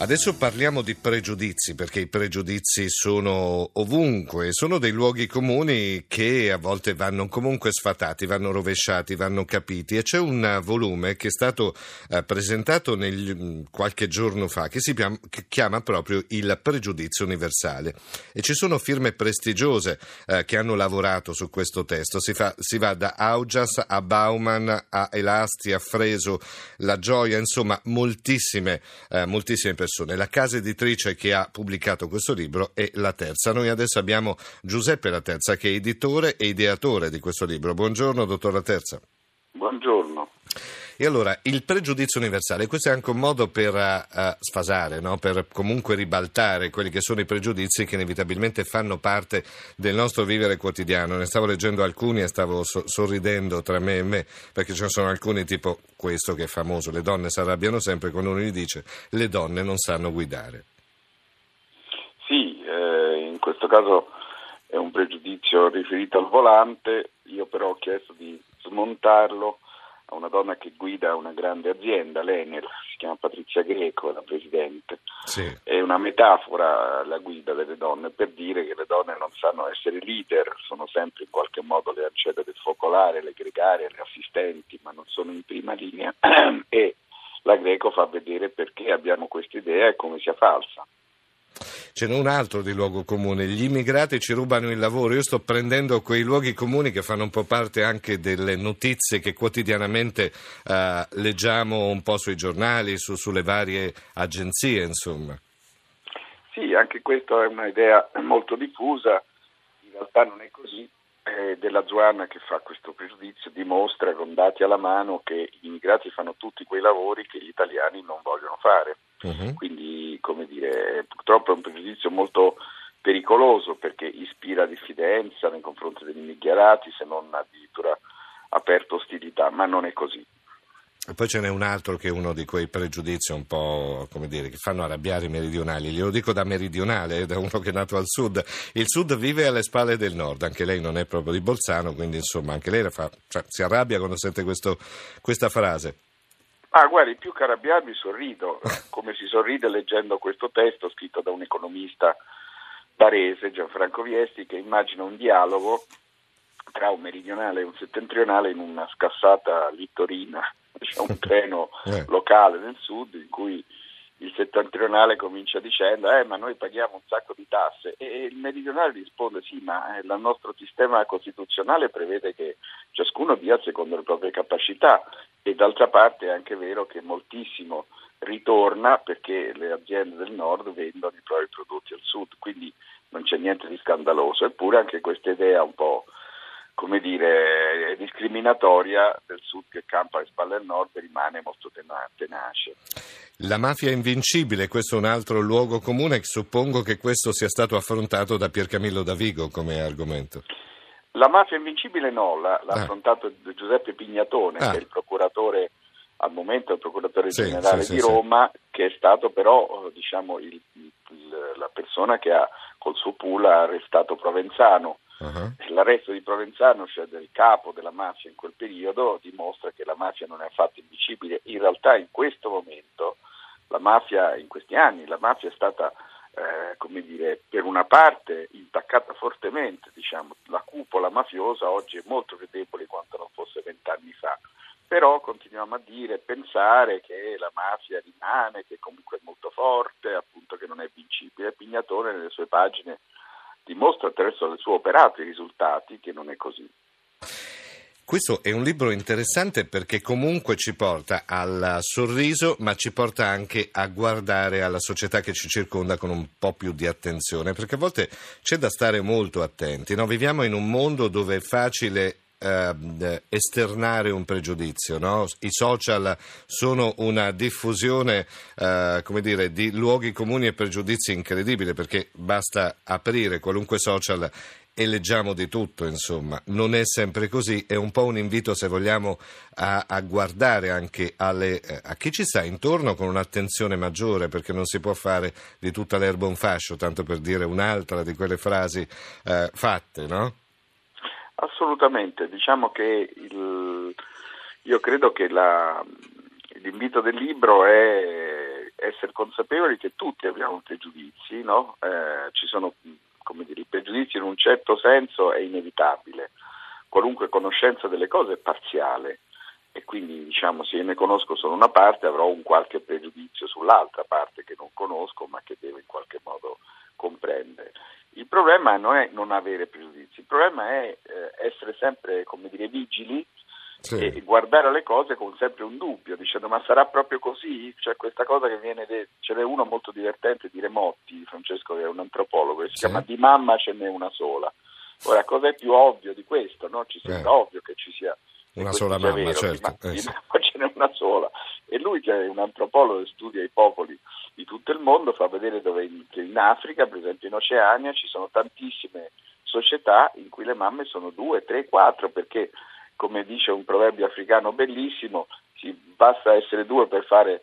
Adesso parliamo di pregiudizi, perché i pregiudizi sono ovunque, sono dei luoghi comuni che a volte vanno comunque sfatati, vanno rovesciati, vanno capiti. E c'è un volume che è stato eh, presentato nel, mm, qualche giorno fa che si chiama, che chiama, proprio il pregiudizio universale. E ci sono firme prestigiose eh, che hanno lavorato su questo testo, si, fa, si va da Augias a Bauman a Elasti a Freso, La Gioia, insomma moltissime, eh, moltissime persone persone. La casa editrice che ha pubblicato questo libro è La Terza. Noi adesso abbiamo Giuseppe La Terza che è editore e ideatore di questo libro. Buongiorno, dottor La Terza. Buongiorno. E allora, il pregiudizio universale, questo è anche un modo per uh, sfasare, no? per comunque ribaltare quelli che sono i pregiudizi che inevitabilmente fanno parte del nostro vivere quotidiano. Ne stavo leggendo alcuni e stavo so- sorridendo tra me e me, perché ce ne sono alcuni tipo questo che è famoso, le donne si arrabbiano sempre quando uno gli dice le donne non sanno guidare. Sì, eh, in questo caso è un pregiudizio riferito al volante, io però ho chiesto di smontarlo a una donna che guida una grande azienda, l'Enel, si chiama Patrizia Greco, la presidente. Sì. È una metafora la guida delle donne per dire che le donne non sanno essere leader, sono sempre in qualche modo le ancelle del focolare, le gregarie, le assistenti, ma non sono in prima linea e la Greco fa vedere perché abbiamo questa idea e come sia falsa. Ce n'è un altro di luogo comune, gli immigrati ci rubano il lavoro. Io sto prendendo quei luoghi comuni che fanno un po' parte anche delle notizie che quotidianamente eh, leggiamo un po' sui giornali, su, sulle varie agenzie, insomma. Sì, anche questa è un'idea molto diffusa, in realtà non è così. Eh, della Zuana che fa questo pregiudizio dimostra con dati alla mano che gli immigrati fanno tutti quei lavori che gli italiani non vogliono fare. Uh-huh. Quindi, come dire, purtroppo è un pregiudizio molto pericoloso perché ispira diffidenza nei confronti degli immigrati, se non addirittura aperto ostilità, ma non è così. E poi ce n'è un altro che è uno di quei pregiudizi un po' come dire che fanno arrabbiare i meridionali. Glielo dico da meridionale, da uno che è nato al sud. Il sud vive alle spalle del nord, anche lei non è proprio di Bolzano, quindi insomma anche lei fa, cioè, si arrabbia quando sente questo, questa frase. Ah, guardi, più che arrabbiarmi sorrido, come si sorride leggendo questo testo scritto da un economista barese, Gianfranco Viesti, che immagina un dialogo tra un meridionale e un settentrionale in una scassata littorina, cioè un treno eh. locale nel sud in cui il settentrionale comincia dicendo eh ma noi paghiamo un sacco di tasse. E il meridionale risponde sì ma il nostro sistema costituzionale prevede che ciascuno dia secondo le proprie capacità. E d'altra parte è anche vero che moltissimo ritorna perché le aziende del nord vendono i propri prodotti al sud quindi non c'è niente di scandaloso. Eppure anche questa idea un po' come dire, discriminatoria del sud che campa alle spalle del nord rimane molto tenace. La mafia invincibile, questo è un altro luogo comune, suppongo che questo sia stato affrontato da Piercamillo Davigo come argomento. La mafia invincibile no, l'ha, l'ha ah. affrontato Giuseppe Pignatone, ah. che è il procuratore al momento il procuratore sì, generale sì, di sì, Roma, che è stato però diciamo, il, il, la persona che ha col suo pool arrestato Provenzano Uh-huh. L'arresto di Provenzano, cioè del capo della mafia in quel periodo, dimostra che la mafia non è affatto invisibile. In realtà in questo momento la mafia, in questi anni, la mafia è stata eh, come dire, per una parte intaccata fortemente, diciamo, la cupola mafiosa oggi è molto più debole quanto non fosse vent'anni fa, però continuiamo a dire, pensare che la mafia rimane, che comunque è molto forte, appunto che non è vincibile. Pignatone nelle sue pagine dimostra attraverso il suo operato i risultati che non è così. Questo è un libro interessante perché comunque ci porta al sorriso, ma ci porta anche a guardare alla società che ci circonda con un po' più di attenzione, perché a volte c'è da stare molto attenti. No? Viviamo in un mondo dove è facile eh, esternare un pregiudizio. No? I social sono una diffusione eh, dire, di luoghi comuni e pregiudizi incredibile perché basta aprire qualunque social e leggiamo di tutto, insomma. Non è sempre così, è un po' un invito, se vogliamo, a, a guardare anche alle, eh, a chi ci sta intorno con un'attenzione maggiore, perché non si può fare di tutta l'erba un fascio, tanto per dire un'altra di quelle frasi eh, fatte, no? Assolutamente, diciamo che il, io credo che la, l'invito del libro è essere consapevoli che tutti abbiamo pregiudizi, no? eh, ci sono, come dire, il pregiudizio in un certo senso è inevitabile, qualunque conoscenza delle cose è parziale e quindi diciamo se ne conosco solo una parte avrò un qualche pregiudizio sull'altra parte che non conosco ma che devo in qualche modo comprendere. Il problema non è non avere pregiudizi, il problema è essere sempre come dire, vigili sì. e guardare le cose con sempre un dubbio, dicendo ma sarà proprio così? C'è questa cosa che viene detta, ce n'è uno molto divertente di Remotti, Francesco che è un antropologo, che si sì. chiama Di mamma ce n'è una sola. Ora, cosa è più ovvio di questo? No? Ci sembra eh. ovvio che ci sia una sola mamma, vero, certo. Ma, eh, sì. ce n'è una sola. E lui che è un antropologo che studia i popoli di tutto il mondo fa vedere dove in, in Africa, per esempio in Oceania, ci sono tantissime società in cui le mamme sono due, tre, quattro, perché come dice un proverbio africano bellissimo, si, basta essere due per fare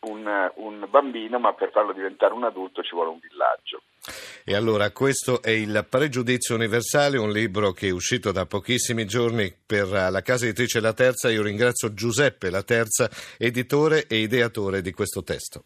un, un, bambino, ma per farlo diventare un adulto ci vuole un villaggio. E allora questo è il Pregiudizio Universale, un libro che è uscito da pochissimi giorni per la casa editrice La Terza. Io ringrazio Giuseppe La Terza, editore e ideatore di questo testo.